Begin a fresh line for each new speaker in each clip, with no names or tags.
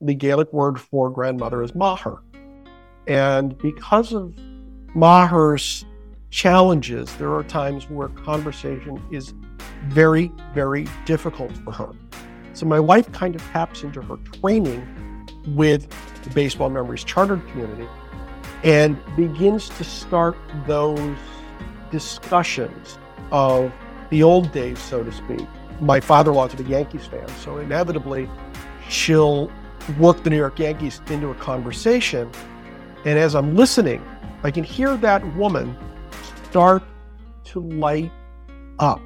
the Gaelic word for grandmother is Maher. And because of Maher's challenges, there are times where conversation is very, very difficult for her. So my wife kind of taps into her training with the Baseball Memories Chartered community and begins to start those discussions of the old days, so to speak. My father in law is a Yankees fan, so inevitably she'll work the New York Yankees into a conversation. And as I'm listening, I can hear that woman start to light up.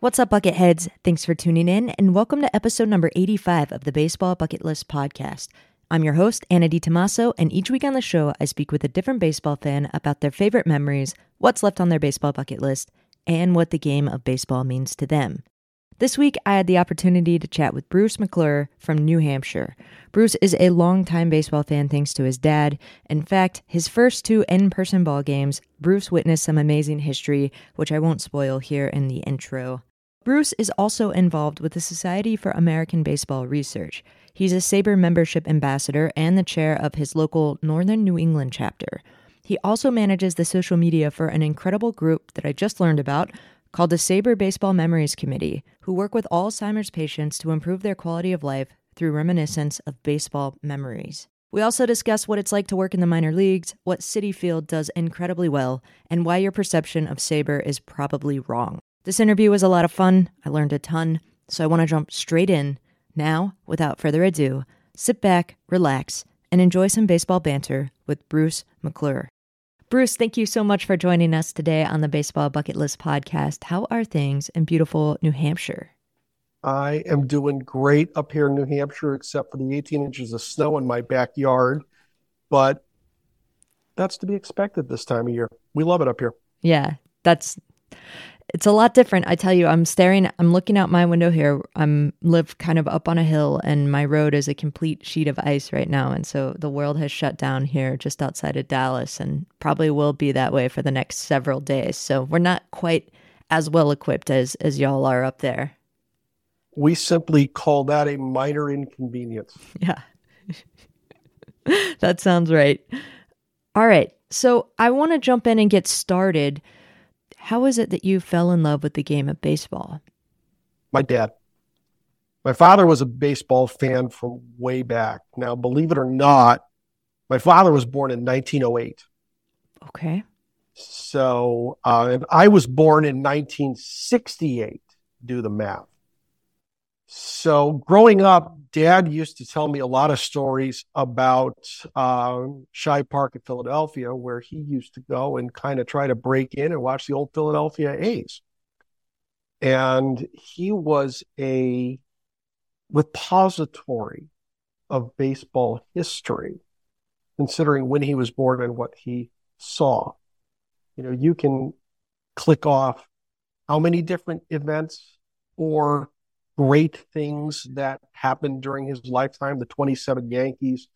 What's up, Bucketheads? Thanks for tuning in, and welcome to episode number 85 of the Baseball Bucket List podcast. I'm your host, Anna DiTomaso, and each week on the show, I speak with a different baseball fan about their favorite memories, what's left on their baseball bucket list, and what the game of baseball means to them. This week, I had the opportunity to chat with Bruce McClure from New Hampshire. Bruce is a longtime baseball fan thanks to his dad. In fact, his first two in person ball games, Bruce witnessed some amazing history, which I won't spoil here in the intro. Bruce is also involved with the Society for American Baseball Research. He's a SABR membership ambassador and the chair of his local Northern New England chapter. He also manages the social media for an incredible group that I just learned about called the SABR Baseball Memories Committee, who work with Alzheimer's patients to improve their quality of life through reminiscence of baseball memories. We also discuss what it's like to work in the minor leagues, what Citi Field does incredibly well, and why your perception of SABR is probably wrong. This interview was a lot of fun. I learned a ton. So I want to jump straight in. Now, without further ado, sit back, relax, and enjoy some baseball banter with Bruce McClure. Bruce, thank you so much for joining us today on the Baseball Bucket List podcast. How are things in beautiful New Hampshire?
I am doing great up here in New Hampshire, except for the 18 inches of snow in my backyard. But that's to be expected this time of year. We love it up here.
Yeah, that's it's a lot different. I tell you, I'm staring, I'm looking out my window here. I'm live kind of up on a hill and my road is a complete sheet of ice right now. And so the world has shut down here just outside of Dallas and probably will be that way for the next several days. So we're not quite as well equipped as, as y'all are up there.
We simply call that a minor inconvenience.
Yeah. that sounds right. All right. So I want to jump in and get started how is it that you fell in love with the game of baseball?
My dad. My father was a baseball fan from way back. Now, believe it or not, my father was born in 1908.
Okay.
So, uh, and I was born in 1968. Do the math. So, growing up, dad used to tell me a lot of stories about uh, Park in Philadelphia, where he used to go and kind of try to break in and watch the old Philadelphia A's. And he was a repository of baseball history, considering when he was born and what he saw. You know, you can click off how many different events or great things that happened during his lifetime the 27 Yankees,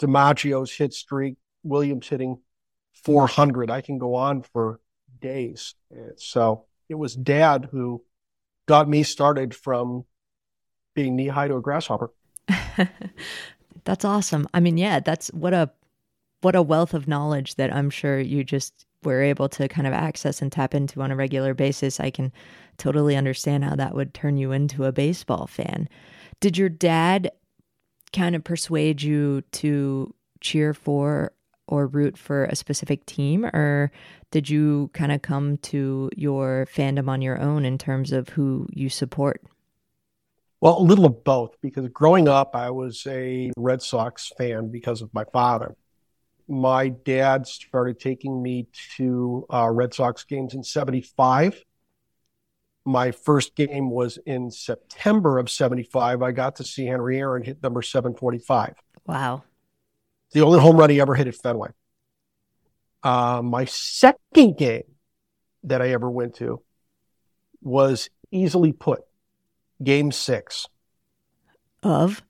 DiMaggio's hit streak, Williams hitting 400. I can go on for days. So it was dad who got me started from being knee high to a grasshopper.
that's awesome. I mean, yeah, that's what a what a wealth of knowledge that I'm sure you just were able to kind of access and tap into on a regular basis. I can totally understand how that would turn you into a baseball fan. Did your dad kind of persuade you to cheer for or root for a specific team or did you kind of come to your fandom on your own in terms of who you support?
Well, a little of both because growing up I was a Red Sox fan because of my father. My dad started taking me to uh, Red Sox games in 75 my first game was in September of 75. I got to see Henry Aaron hit number 745.
Wow.
The only home run he ever hit at Fenway. Uh, my second game that I ever went to was easily put game six
of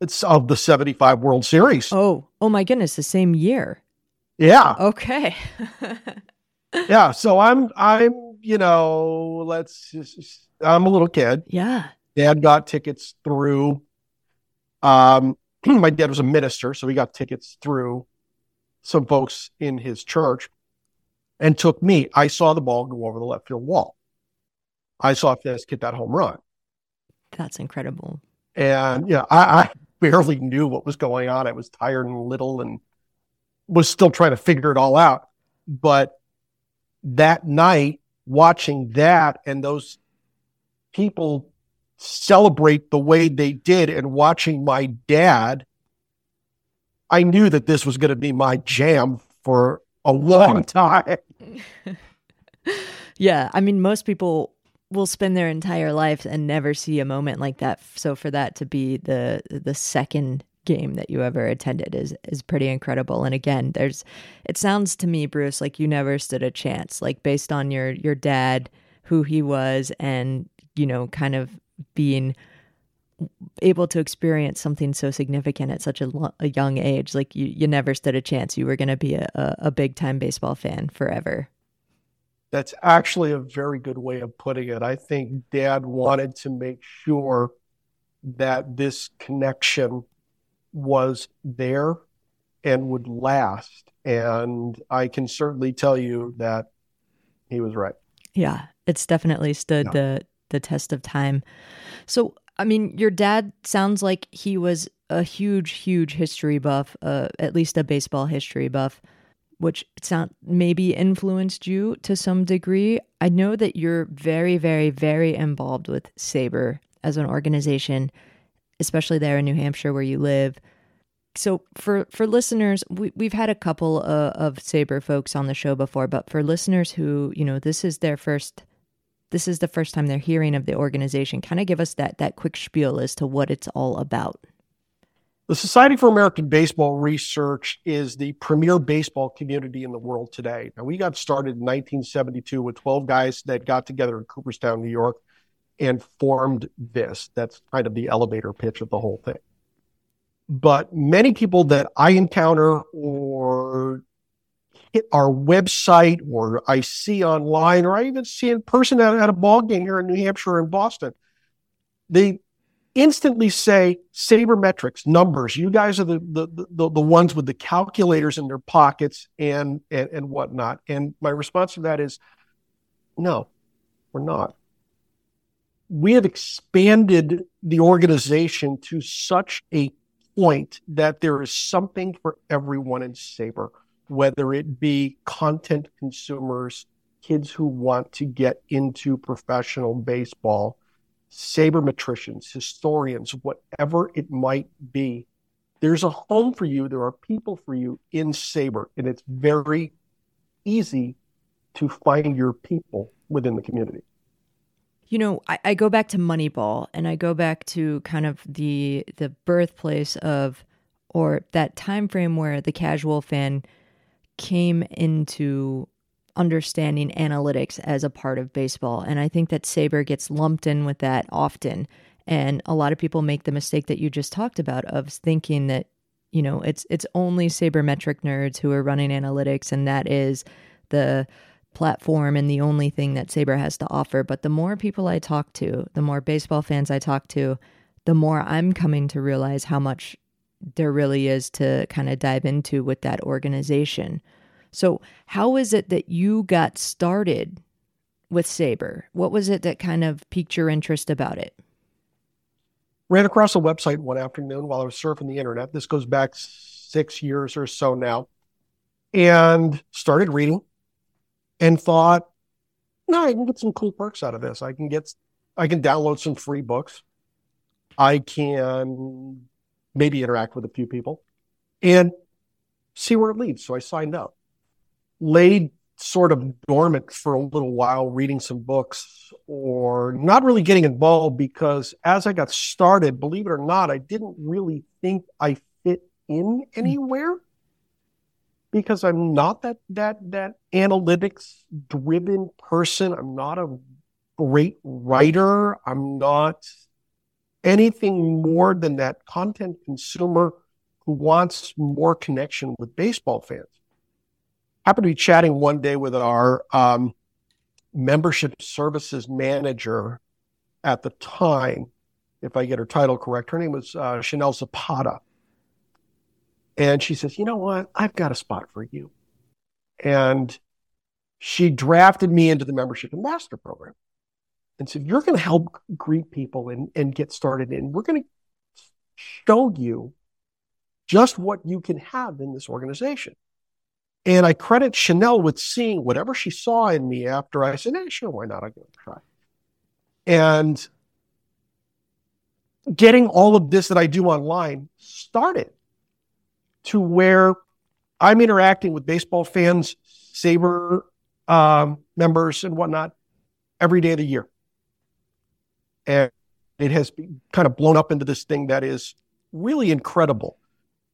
it's of the 75 World Series.
Oh, oh my goodness, the same year.
Yeah.
Okay.
yeah. So I'm, I'm, you know, let's just, I'm a little kid.
Yeah.
Dad got tickets through. Um, my dad was a minister, so he got tickets through some folks in his church and took me. I saw the ball go over the left field wall. I saw Fisk hit that home run.
That's incredible.
And yeah, I, I barely knew what was going on. I was tired and little and was still trying to figure it all out. But that night, watching that and those people celebrate the way they did and watching my dad, I knew that this was going to be my jam for a long time.
yeah. I mean, most people will spend their entire life and never see a moment like that. So for that to be the the second game that you ever attended is is pretty incredible. And again, there's it sounds to me, Bruce, like you never stood a chance. Like based on your your dad, who he was, and you know, kind of being able to experience something so significant at such a, a young age like you, you never stood a chance you were going to be a, a big time baseball fan forever
that's actually a very good way of putting it i think dad wanted to make sure that this connection was there and would last and i can certainly tell you that he was right
yeah it's definitely stood yeah. the the test of time so I mean, your dad sounds like he was a huge, huge history buff, uh, at least a baseball history buff, which sound maybe influenced you to some degree. I know that you're very, very, very involved with SABR as an organization, especially there in New Hampshire where you live. So for for listeners, we we've had a couple uh, of SABR folks on the show before, but for listeners who you know this is their first this is the first time they're hearing of the organization. Kind of give us that that quick spiel as to what it's all about.
The Society for American Baseball Research is the premier baseball community in the world today. Now, we got started in 1972 with 12 guys that got together in Cooperstown, New York, and formed this. That's kind of the elevator pitch of the whole thing. But many people that I encounter or hit our website or I see online or I even see in person at, at a ball game here in New Hampshire or in Boston, they instantly say sabermetrics numbers. You guys are the, the the, the ones with the calculators in their pockets and, and and whatnot. And my response to that is, no, we're not. We have expanded the organization to such a point that there is something for everyone in SABR, whether it be content consumers, kids who want to get into professional baseball, sabermetricians, historians, whatever it might be. There's a home for you. There are people for you in SABR, and it's very easy to find your people within the community.
You know, I, I go back to Moneyball and I go back to kind of the the birthplace of or that time frame where the casual fan came into understanding analytics as a part of baseball. And I think that SABR gets lumped in with that often. And a lot of people make the mistake that you just talked about of thinking that, you know, it's it's only sabermetric nerds who are running analytics and that is the platform and the only thing that SABR has to offer. But the more people I talk to, the more baseball fans I talk to, the more I'm coming to realize how much there really is to kind of dive into with that organization. So, how is it that you got started with SABR? What was it that kind of piqued your interest about it?
Ran across a website one afternoon while I was surfing the internet. This goes back six years or so now, and started reading and thought, no, I can get some cool perks out of this. I can get, I can download some free books. I can maybe interact with a few people and see where it leads. So I signed up, laid sort of dormant for a little while, reading some books or not really getting involved because as I got started, believe it or not, I didn't really think I fit in hmm. anywhere because I'm not that that that analytics driven person. I'm not a great writer. I'm not anything more than that content consumer who wants more connection with baseball fans. Happened to be chatting one day with our um, membership services manager at the time, if I get her title correct. Her name was uh, Chanel Zapata. And she says, You know what? I've got a spot for you. And she drafted me into the membership ambassador program and said, You're going to help greet people and, and get started in. We're going to show you just what you can have in this organization. And I credit Chanel with seeing whatever she saw in me after I said, hey, sure, why not? I'll give it a try. And getting all of this that I do online started to where I'm interacting with baseball fans, SABR um, members, and whatnot every day of the year. And it has kind of blown up into this thing that is really incredible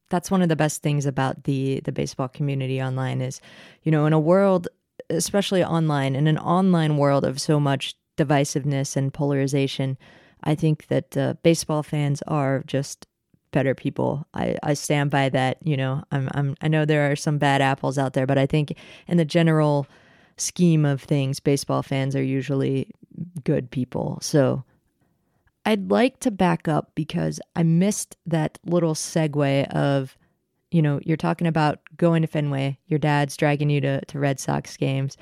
that's one of the best things about the the baseball community online is you know in a world especially online in an online world of so much divisiveness and polarization i think that uh, baseball fans are just better people i i stand by that you know i'm i'm i know there are some bad apples out there but i think in the general scheme of things baseball fans are usually good people so I'd like to back up because I missed that little segue of, you know, you're talking about going to Fenway, your dad's dragging you to, to Red Sox games,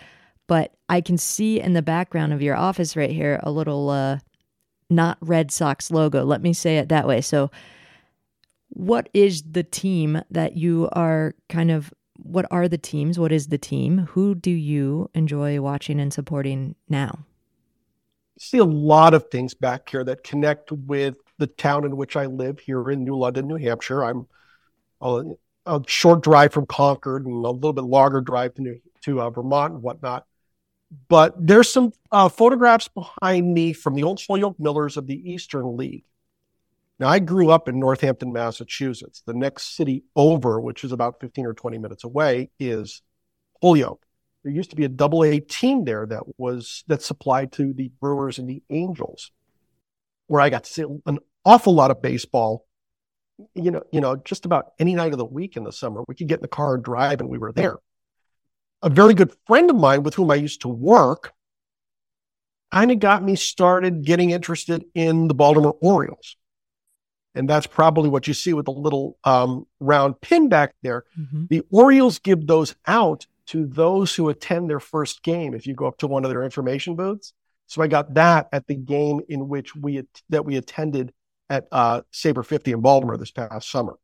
but I can see in the background of your office right here a little uh, not Red Sox logo. Let me say it that way. So, what is the team that you are kind of what are the teams? What is the team? Who do you enjoy watching and supporting now?
see a lot of things back here that connect with the town in which I live here in New London, New Hampshire. I'm a, a short drive from Concord and a little bit longer drive to, New, to uh, Vermont and whatnot. But there's some uh, photographs behind me from the old Holyoke Millers of the Eastern League. Now, I grew up in Northampton, Massachusetts. The next city over, which is about 15 or 20 minutes away, is Holyoke there used to be a double A team there that was that supplied to the Brewers and the Angels, where I got to see an awful lot of baseball. You know, you know, just about any night of the week in the summer, we could get in the car and drive, and we were there. A very good friend of mine with whom I used to work kind of got me started getting interested in the Baltimore Orioles. And that's probably what you see with the little um, round pin back there. Mm-hmm. The Orioles give those out to those who attend their first game if you go up to one of their information booths. So I got that at the game in which we that we attended at uh, SABR 50 in Baltimore this past summer.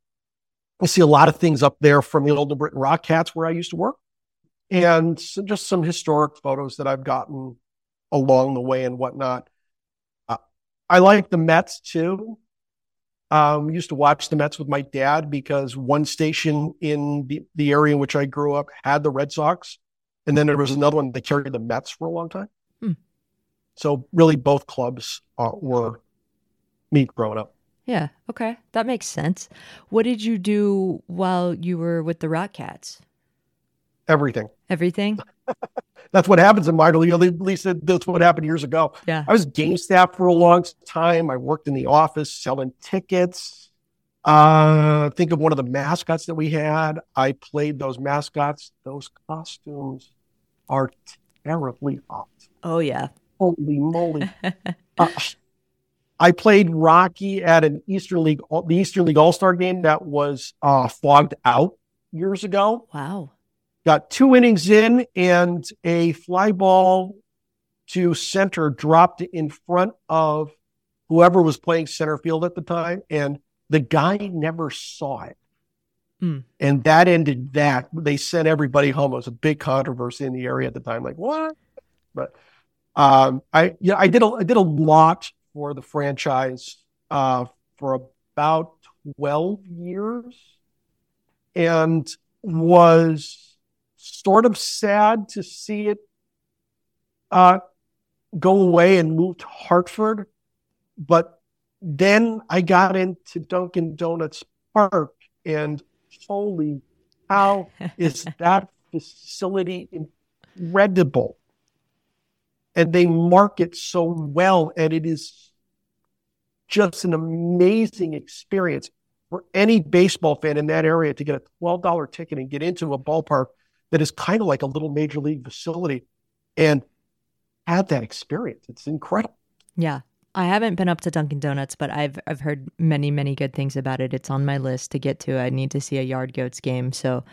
I see a lot of things up there from the old New Britain Rock Cats where I used to work, and just some historic photos that I've gotten along the way and whatnot. Uh, I like the Mets too. Um, used to watch the Mets with my dad because one station in the, the area in which I grew up had the Red Sox. And then there was another one that carried the Mets for a long time. Hmm. So really both clubs uh, were me growing up.
Yeah. Okay. That makes sense. What did you do while you were with the Rock Cats?
Everything.
Everything?
That's what happens in minor league. At least that's what happened years ago.
Yeah.
I was game staff for a long time. I worked in the office selling tickets. Uh, think of one of the mascots that we had. I played those mascots. Those costumes are terribly hot.
Oh yeah.
Holy moly. uh, I played Rocky at an Eastern League, the Eastern League All Star game that was uh, fogged out years ago.
Wow
got two innings in and a fly ball to center dropped in front of whoever was playing center field at the time. And the guy never saw it. Mm. And that ended that. They sent everybody home. It was a big controversy in the area at the time. Like, what? But um, I yeah, I did a I did a lot for the franchise uh, for about 12 years and was sort of sad to see it uh, go away and move to Hartford. But then I got into Dunkin' Donuts Park, and holy how is that facility incredible? And they market so well, and it is just an amazing experience for any baseball fan in that area to get a $12 ticket and get into a ballpark that is kind of like a little major league facility and had that experience. It's incredible.
Yeah. I haven't been up to Dunkin' Donuts, but I've I've heard many many good things about it. It's on my list to get to. I need to see a Yard Goats game, so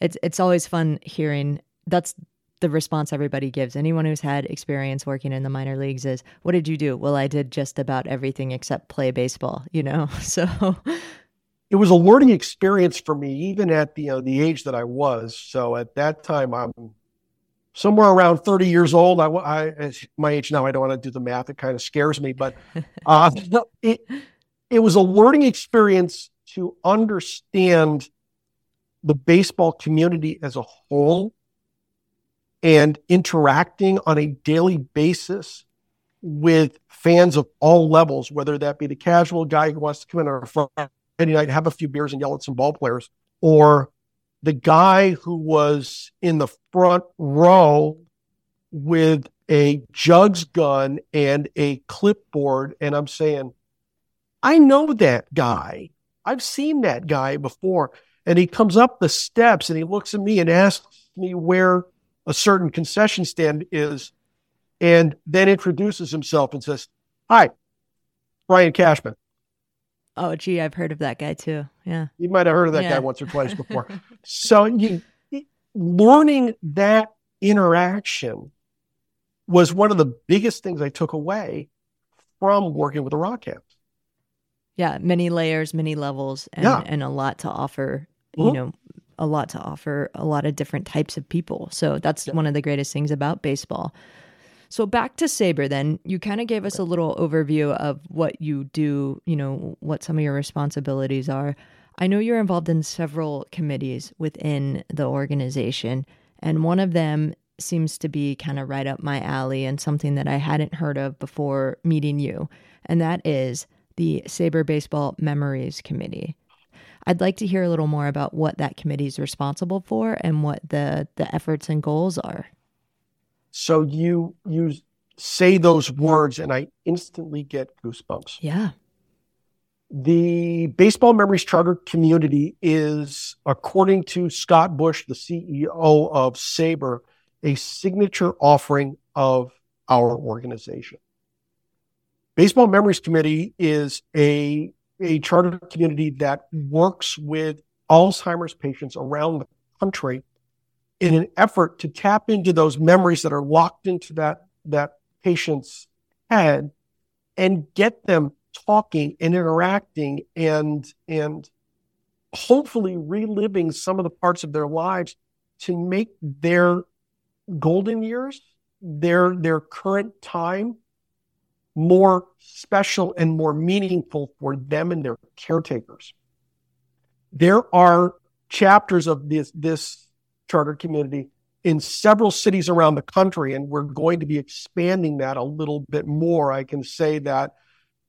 it's it's always fun hearing. That's the response everybody gives. Anyone who's had experience working in the minor leagues is, "What did you do?" Well, I did just about everything except play baseball. You know, so
it was a learning experience for me, even at the uh, the age that I was. So at that time, I'm somewhere around 30 years old. I, I my age now, I don't want to do the math. It kind of scares me, but uh, it it was a learning experience to understand the baseball community as a whole and interacting on a daily basis with fans of all levels, whether that be the casual guy who wants to come in or a Friday night, have a few beers, and yell at some ball players, or the guy who was in the front row with a jugs gun and a clipboard. And I'm saying, I know that guy. I've seen that guy before. And he comes up the steps and he looks at me and asks me where a certain concession stand is, and then introduces himself and says, Hi, Brian Cashman.
Oh, gee, I've heard of that guy too. Yeah.
You might have heard of that yeah. guy once or twice before. so you, learning that interaction was one of the biggest things I took away from working with the Rock Cats.
Yeah, many layers, many levels, and, yeah. and a lot to offer. Mm-hmm. You know, a lot to offer a lot of different types of people. So that's yeah. one of the greatest things about baseball. So back to SABR then, you kind of gave us a little overview of what you do, you know, what some of your responsibilities are. I know you're involved in several committees within the organization, and one of them seems to be kind of right up my alley and something that I hadn't heard of before meeting you, and that is the SABR Baseball Memories Committee. I'd like to hear a little more about what that committee is responsible for and what the the efforts and goals are.
So you you say those words and I instantly get goosebumps.
Yeah.
The Baseball Memories Charter community is, according to Scott Bush, the CEO of SABR, a signature offering of our organization. Baseball Memories Committee is a, a charter community that works with Alzheimer's patients around the country in an effort to tap into those memories that are locked into that, that patient's head and get them talking and interacting and, and hopefully reliving some of the parts of their lives to make their golden years, their, their current time more special and more meaningful for them and their caretakers. There are chapters of this, this charter community in several cities around the country, and we're going to be expanding that a little bit more. I can say that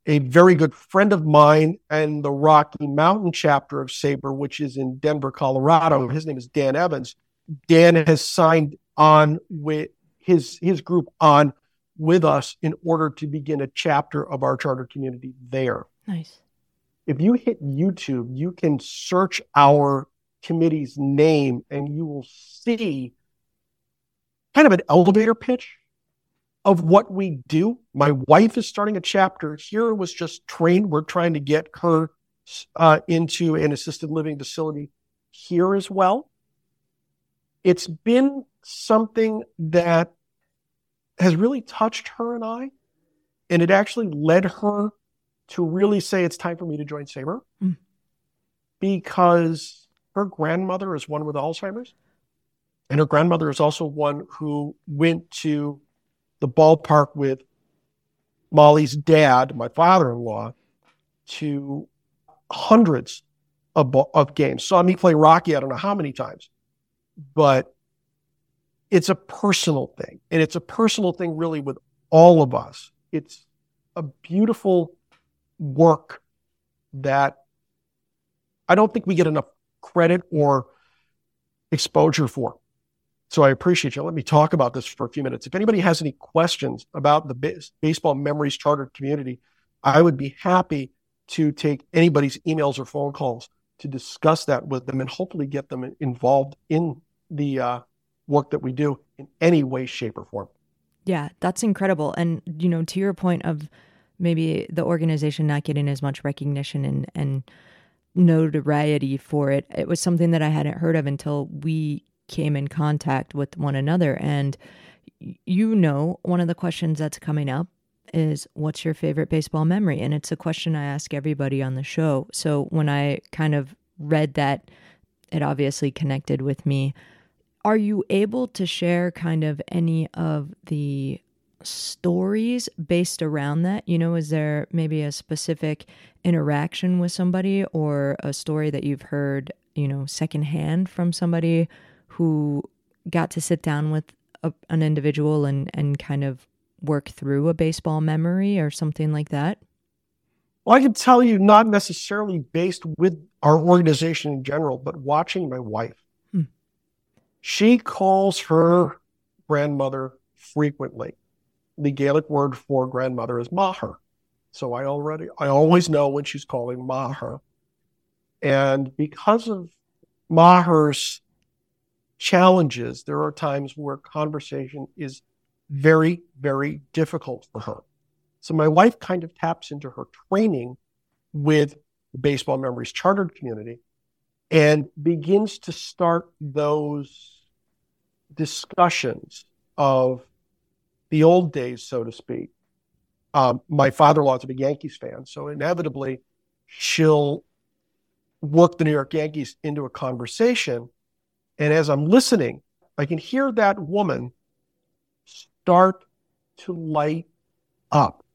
a very good friend of mine and the Rocky Mountain chapter of SABR, which is in Denver, Colorado, his name is Dan Evans. Dan has signed on with his his group on with us in order to begin a chapter of our charter community there.
Nice.
If you hit YouTube, you can search our committee's name and you will see kind of an elevator pitch of what we do. My wife is starting a chapter here was just trained. We're trying to get her uh, into an assisted living facility here as well. It's been something that has really touched her and I, and it actually led her to really say it's time for me to join SABR mm. because her grandmother is one with Alzheimer's. And her grandmother is also one who went to the ballpark with Molly's dad, my father in law, to hundreds of, of games. Saw me play Rocky, I don't know how many times. But it's a personal thing. And it's a personal thing, really, with all of us. It's a beautiful work that I don't think we get enough credit or exposure for. So I appreciate you. Let me talk about this for a few minutes. If anybody has any questions about the base, baseball memories charter community, I would be happy to take anybody's emails or phone calls to discuss that with them and hopefully get them involved in the uh, work that we do in any way, shape, or form.
Yeah, that's incredible. And, you know, to your point of maybe the organization not getting as much recognition and and notoriety for it. It was something that I hadn't heard of until we came in contact with one another. And you know, one of the questions that's coming up is what's your favorite baseball memory? And it's a question I ask everybody on the show. So when I kind of read that, it obviously connected with me. Are you able to share kind of any of the stories based around that? You know, is there maybe a specific interaction with somebody or a story that you've heard, you know, secondhand from somebody who got to sit down with a, an individual and, and kind of work through a baseball memory or something like that?
Well, I can tell you, not necessarily based with our organization in general, but watching my wife. Hmm. She calls her grandmother frequently the Gaelic word for grandmother is maher. So I already, I always know when she's calling maher. And because of maher's challenges, there are times where conversation is very, very difficult for her. So my wife kind of taps into her training with the Baseball Memories Chartered community and begins to start those discussions of the old days, so to speak. Um, my father-in-law is a big Yankees fan, so inevitably she'll work the New York Yankees into a conversation. And as I'm listening, I can hear that woman start to light up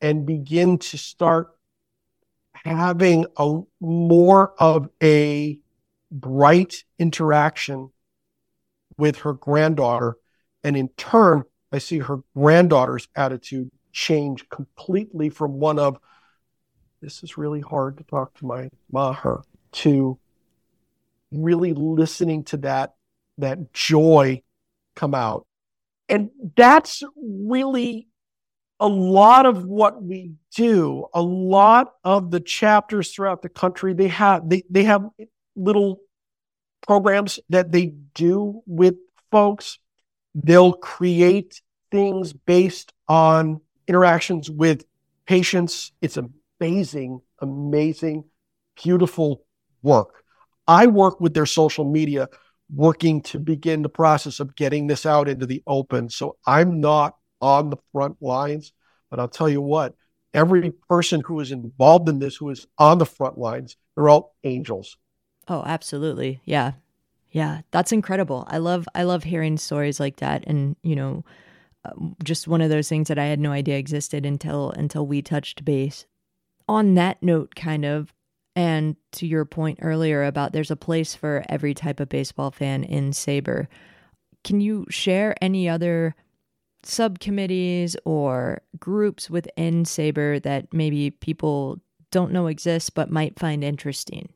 and begin to start having a more of a bright interaction with her granddaughter and in turn I see her granddaughter's attitude change completely from one of, this is really hard to talk to my maher, to really listening to that, that joy come out. And that's really a lot of what we do. A lot of the chapters throughout the country, they have, they, they have little programs that they do with folks. They'll create things based on interactions with patients. It's amazing, amazing, beautiful work. I work with their social media, working to begin the process of getting this out into the open. So I'm not on the front lines, but I'll tell you what, every person who is involved in this, who is on the front lines, they're all angels.
Oh, absolutely. Yeah. Yeah, that's incredible. I love I love hearing stories like that and, you know, just one of those things that I had no idea existed until until we touched base. On that note, kind of, and to your point earlier about there's a place for every type of baseball fan in SABR. Can you share any other subcommittees or groups within SABR that maybe people don't know exist but might find interesting?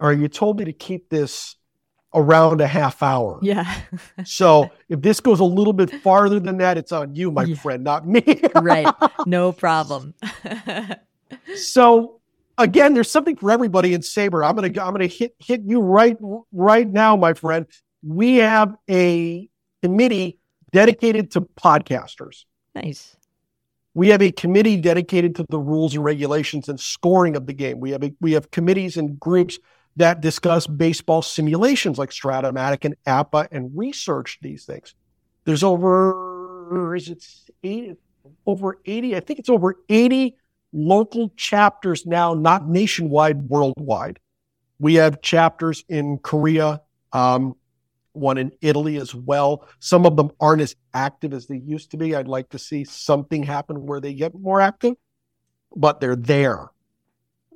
All right, you told me to keep this around a half hour.
Yeah.
so if this goes a little bit farther than that, it's on you, my yeah. friend, not me.
right. No problem.
so again, there's something for everybody in SABR. I'm gonna I'm gonna hit hit you right right now, my friend. We have a committee dedicated to podcasters.
Nice.
We have a committee dedicated to the rules and regulations and scoring of the game. We have a, we have committees and groups that discuss baseball simulations like Strat-O-Matic and APBA and research these things. There's over, is it 80, over 80? I think it's over 80 local chapters now, not nationwide, worldwide. We have chapters in Korea, um, one in Italy as well. Some of them aren't as active as they used to be. I'd like to see something happen where they get more active, but they're there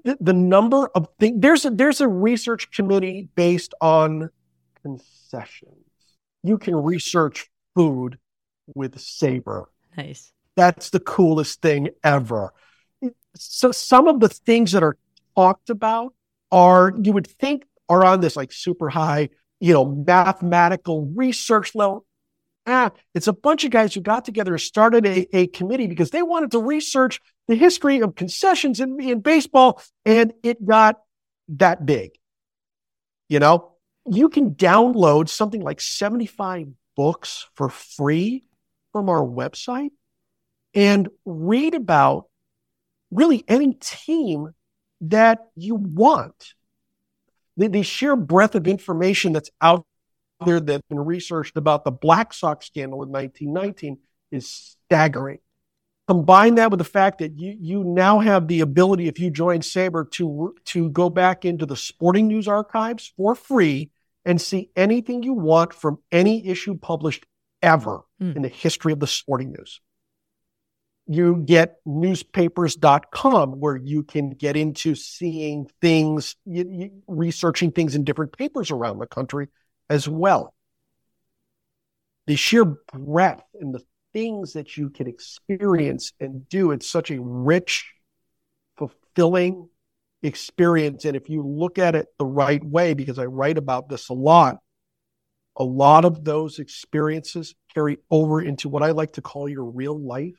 the, the number of things there's a, there's a research committee based on concessions. You can research food with SABR.
Nice.
That's the coolest thing ever. So some of the things that are talked about are you would think are on this like super high, you know, mathematical research level. Ah, it's a bunch of guys who got together and started a, a committee because they wanted to research the history of concessions in, in baseball, and it got that big. You know, you can download something like 75 books for free from our website. and read about really any team that you want. The, the sheer breadth of information that's out there that's been researched about the Black Sox scandal in 1919 is staggering. Combine that with the fact that you, you now have the ability, if you join SABR, to, to go back into the sporting news archives for free and see anything you want from any issue published ever mm. in the history of the sporting news. You get newspapers.com where you can get into seeing things, you, you, researching things in different papers around the country as well. The sheer breadth and the things that you can experience and do, it's such a rich, fulfilling experience. And if you look at it the right way, because I write about this a lot, a lot of those experiences carry over into what I like to call your real life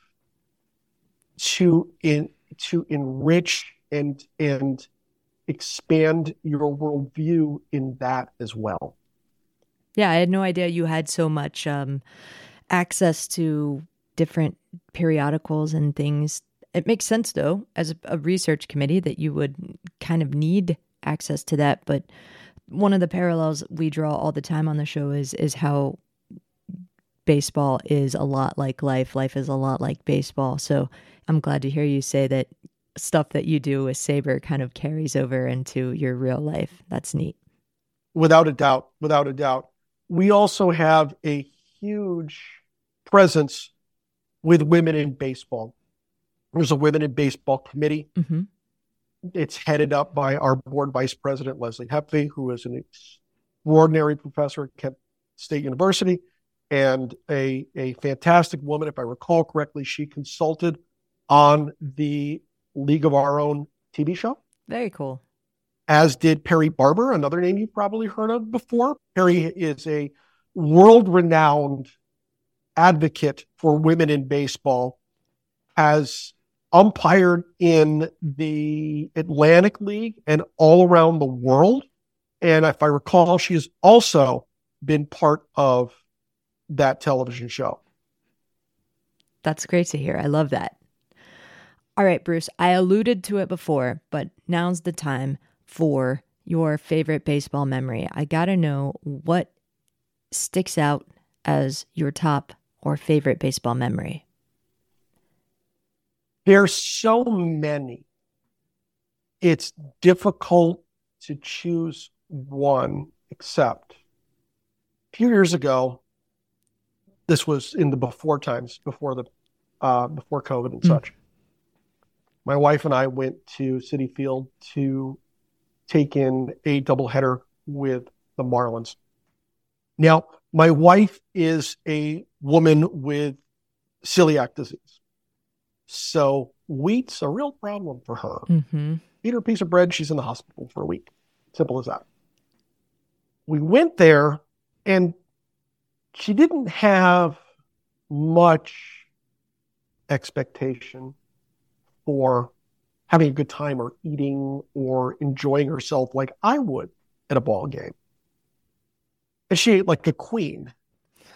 to in to enrich and and expand your worldview in that as well.
Yeah, I had no idea you had so much um, access to different periodicals and things. It makes sense, though, as a, research committee, that you would kind of need access to that. But one of the parallels we draw all the time on the show is is how baseball is a lot like life. Life is a lot like baseball. So I'm glad to hear you say that stuff that you do with SABR kind of carries over into your real life. That's neat.
Without a doubt. Without a doubt. We also have a huge presence with women in baseball. There's a women in baseball committee. Mm-hmm. It's headed up by our board vice president, Leslie Heaphy, who is an extraordinary professor at Kent State University and a, a fantastic woman. If I recall correctly, she consulted on the League of Our Own TV show.
Very cool.
As did Perry Barber, another name you've probably heard of before. Perry is a world renowned advocate for women in baseball, has umpired in the Atlantic League and all around the world. And if I recall, she has also been part of that television show.
That's great to hear. I love that. All right, Bruce, I alluded to it before, but now's the time for your favorite baseball memory. I got to know what sticks out as your top or favorite baseball memory.
There's so many. It's difficult to choose one, except a few years ago, this was in the before times, before the uh, before COVID and mm. such my wife and I went to Citi Field to take in a doubleheader with the Marlins. Now, my wife is a woman with celiac disease. So wheat's a real problem for her. Mm-hmm. Eat her a piece of bread, she's in the hospital for a week. Simple as that. We went there and she didn't have much expectation for having a good time or eating or enjoying herself like I would at a ball game. And she ate like a queen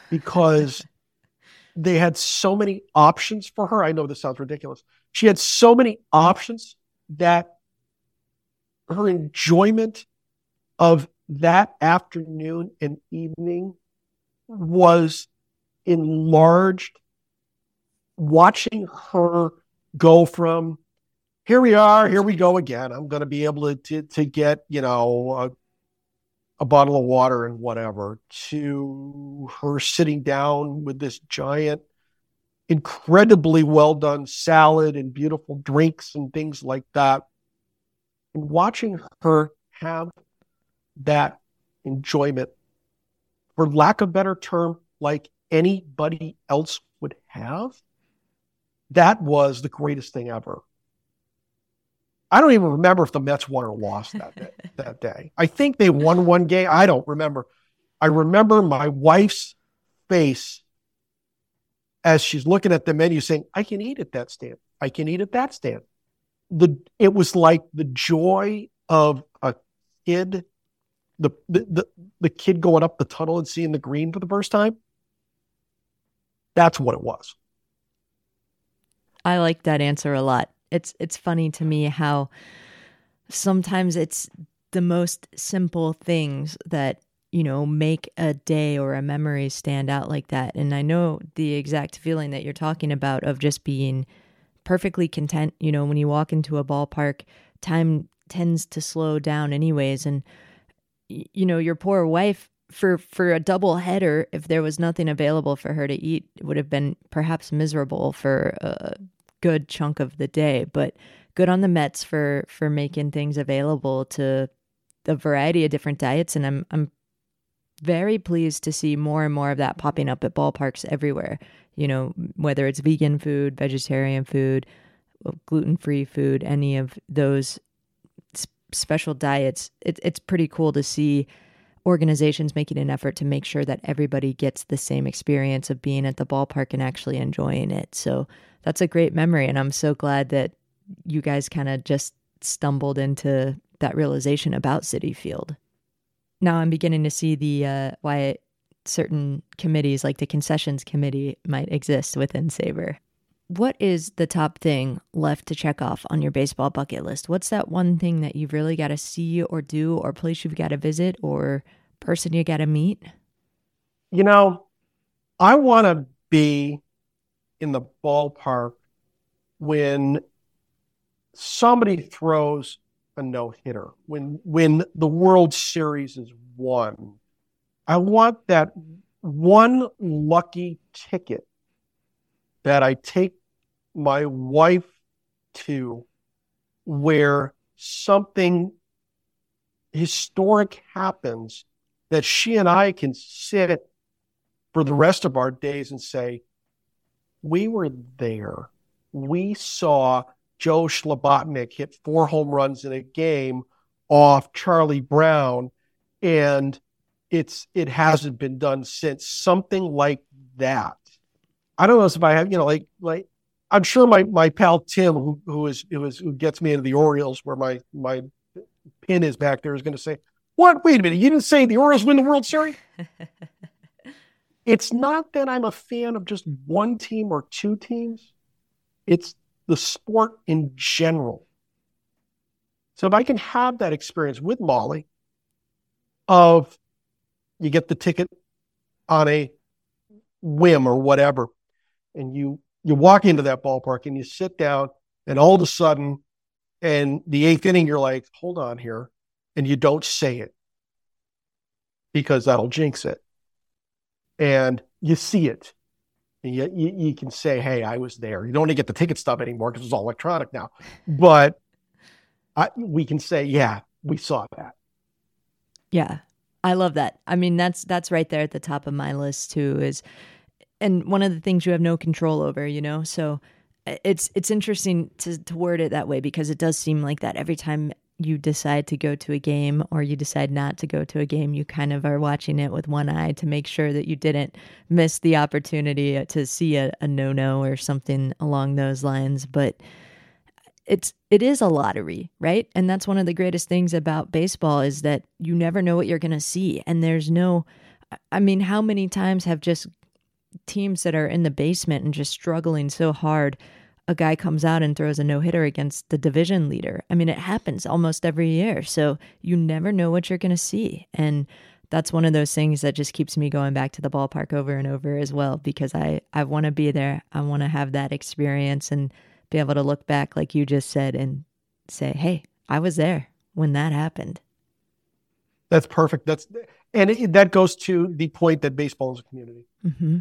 because they had so many options for her. I know this sounds ridiculous. She had so many options that her enjoyment of that afternoon and evening was enlarged watching her go from here we are, here we go again. I'm going to be able to, to, to get, you know, a, a, bottle of water and whatever, to her sitting down with this giant, incredibly well done salad and beautiful drinks and things like that. And watching her have that enjoyment, for lack of better term, like anybody else would have that was the greatest thing ever. I don't even remember if the Mets won or lost that day, that day. I think they won one game. I don't remember. I remember my wife's face as she's looking at the menu saying, I can eat at that stand. I can eat at that stand. The it was like the joy of a kid, the the the, the kid going up the tunnel and seeing the green for the first time. That's what it was.
I like that answer a lot. It's it's funny to me how sometimes it's the most simple things that you know make a day or a memory stand out like that. And i know the exact feeling that you're talking about of just being perfectly content you know when you walk into a ballpark time tends to slow down anyways. And you know your poor wife for for a double header if there was nothing available for her to eat would have been perhaps miserable for a good chunk of the day but good on the Mets for for making things available to a variety of different diets and I'm I'm very pleased to see more and more of that popping up at ballparks everywhere. You know, whether it's vegan food, vegetarian food, gluten-free food, any of those special diets, it, it's pretty cool to see organizations making an effort to make sure that everybody gets the same experience of being at the ballpark and actually enjoying it. So that's a great memory. And I'm so glad that you guys kind of just stumbled into that realization about Citi Field. Now I'm beginning to see the uh, why certain committees like the concessions committee might exist within SABR. What is the top thing left to check off on your baseball bucket list? What's that one thing that you've really got to see or do, or place you've got to visit, or person you got to meet?
You know, I want to be in the ballpark when somebody throws a no hitter, when when the World Series is won. I want that one lucky ticket that I take my wife to where something historic happens that she and I can sit for the rest of our days and say, we were there. We saw Joe Shlabotnik hit four home runs in a game off Charlie Brown, and it's it hasn't been done since. Something like that. I don't know if I have, you know, like like I'm sure my my pal Tim, who who is who is who gets me into the Orioles, where my my pin is back there, is going to say, "What? Wait a minute! You didn't say the Orioles win the World Series." it's not that I'm a fan of just one team or two teams. It's the sport in general. So if I can have that experience with Molly of you get the ticket on a whim or whatever, and you you walk into that ballpark and you sit down, and all of a sudden, in the eighth inning, you're like, hold on here, and you don't say it because that'll jinx it. And you see it And you, you, you, can say, hey, I was there. You don't to get the ticket stub anymore because it's all electronic now. But I, we can say, yeah, we saw that.
Yeah. I love that. I mean, that's that's right there at the top of my list too is and one of the things you have no control over, you know? So it's it's interesting to to word it that way because it does seem like that every time you decide to go to a game or you decide not to go to a game, you kind of are watching it with one eye to make sure that you didn't miss the opportunity uh, to see a, a no no or something along those lines. But it's it is a lottery, right? And that's one of the greatest things about baseball is that you never know what you're going to see, and there's no. I mean, how many times have just teams that are in the basement and just struggling so hard a guy comes out and throws a no hitter against the division leader. I mean, it happens almost every year. So you never know what you're going to see. And that's one of those things that just keeps me going back to the ballpark over and over as well because I, I want to be there. I want to have that experience and be able to look back, like you just said, and say, hey, I was there when that happened.
That's perfect. That's and it, that goes to the point that baseball is a community. Mm-hmm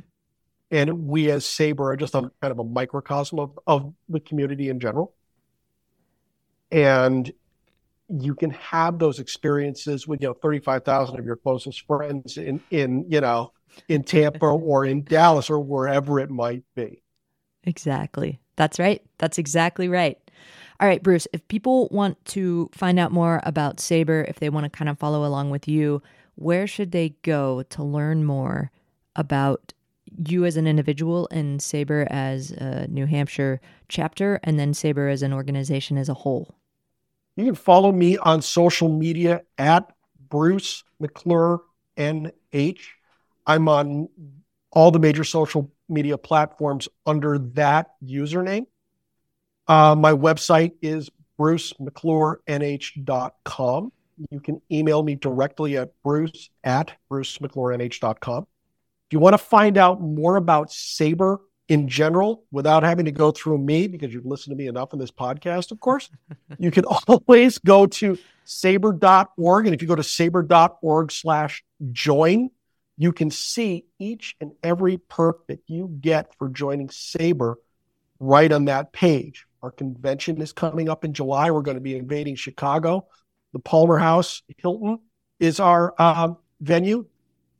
and we as SABR are just a kind of a microcosm of, of the community in general. And you can have those experiences with you know 35,000 of your closest friends in in you know in Tampa or in Dallas or wherever it might be.
Exactly. That's right. That's exactly right. All right, Bruce, if people want to find out more about SABR, if they want to kind of follow along with you, where should they go to learn more about you as an individual and SABR as a New Hampshire chapter, and then SABR as an organization as a whole?
You can follow me on social media at Bruce McClure NH. I'm on all the major social media platforms under that username. Uh, my website is brucemcclurenh.com. You can email me directly at bruce at brucemcclurenh.com. You want to find out more about SABR in general without having to go through me, because you've listened to me enough in this podcast, of course, you can always go to sabr.org. And if you go to sabr.org slash join, you can see each and every perk that you get for joining SABR right on that page. Our convention is coming up in July. We're going to be invading Chicago. The Palmer House Hilton is our uh, venue.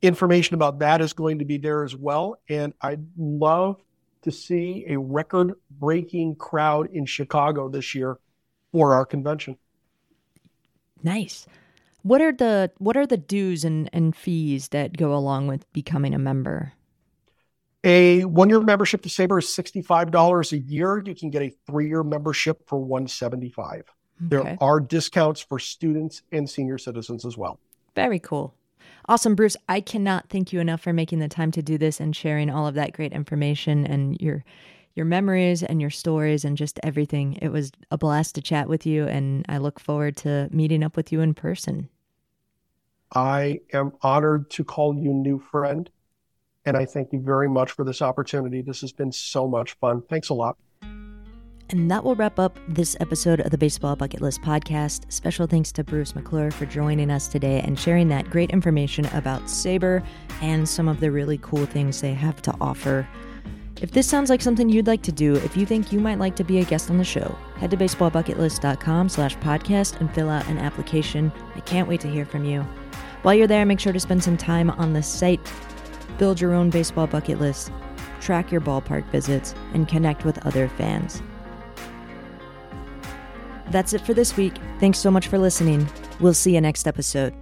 Information about that is going to be there as well. And I'd love to see a record breaking crowd in Chicago this year for our convention.
Nice. What are the what are the dues and, and fees that go along with becoming a member?
A one year membership to SABR is $65 a year. You can get a three year membership for 175 okay. There are discounts for students and senior citizens as well.
Very cool. Awesome, Bruce. I cannot thank you enough for making the time to do this and sharing all of that great information and your your memories and your stories and just everything. It was a blast to chat with you and I look forward to meeting up with you in person.
I am honored to call you new friend and I thank you very much for this opportunity. This has been so much fun. Thanks a lot.
And that will wrap up this episode of the Baseball Bucket List podcast. Special thanks to Bruce McClure for joining us today and sharing that great information about SABR and some of the really cool things they have to offer. If this sounds like something you'd like to do, if you think you might like to be a guest on the show, head to baseballbucketlist.com slash podcast and fill out an application. I can't wait to hear from you. While you're there, make sure to spend some time on the site, build your own baseball bucket list, track your ballpark visits, and connect with other fans. That's it for this week. Thanks so much for listening. We'll see you next episode.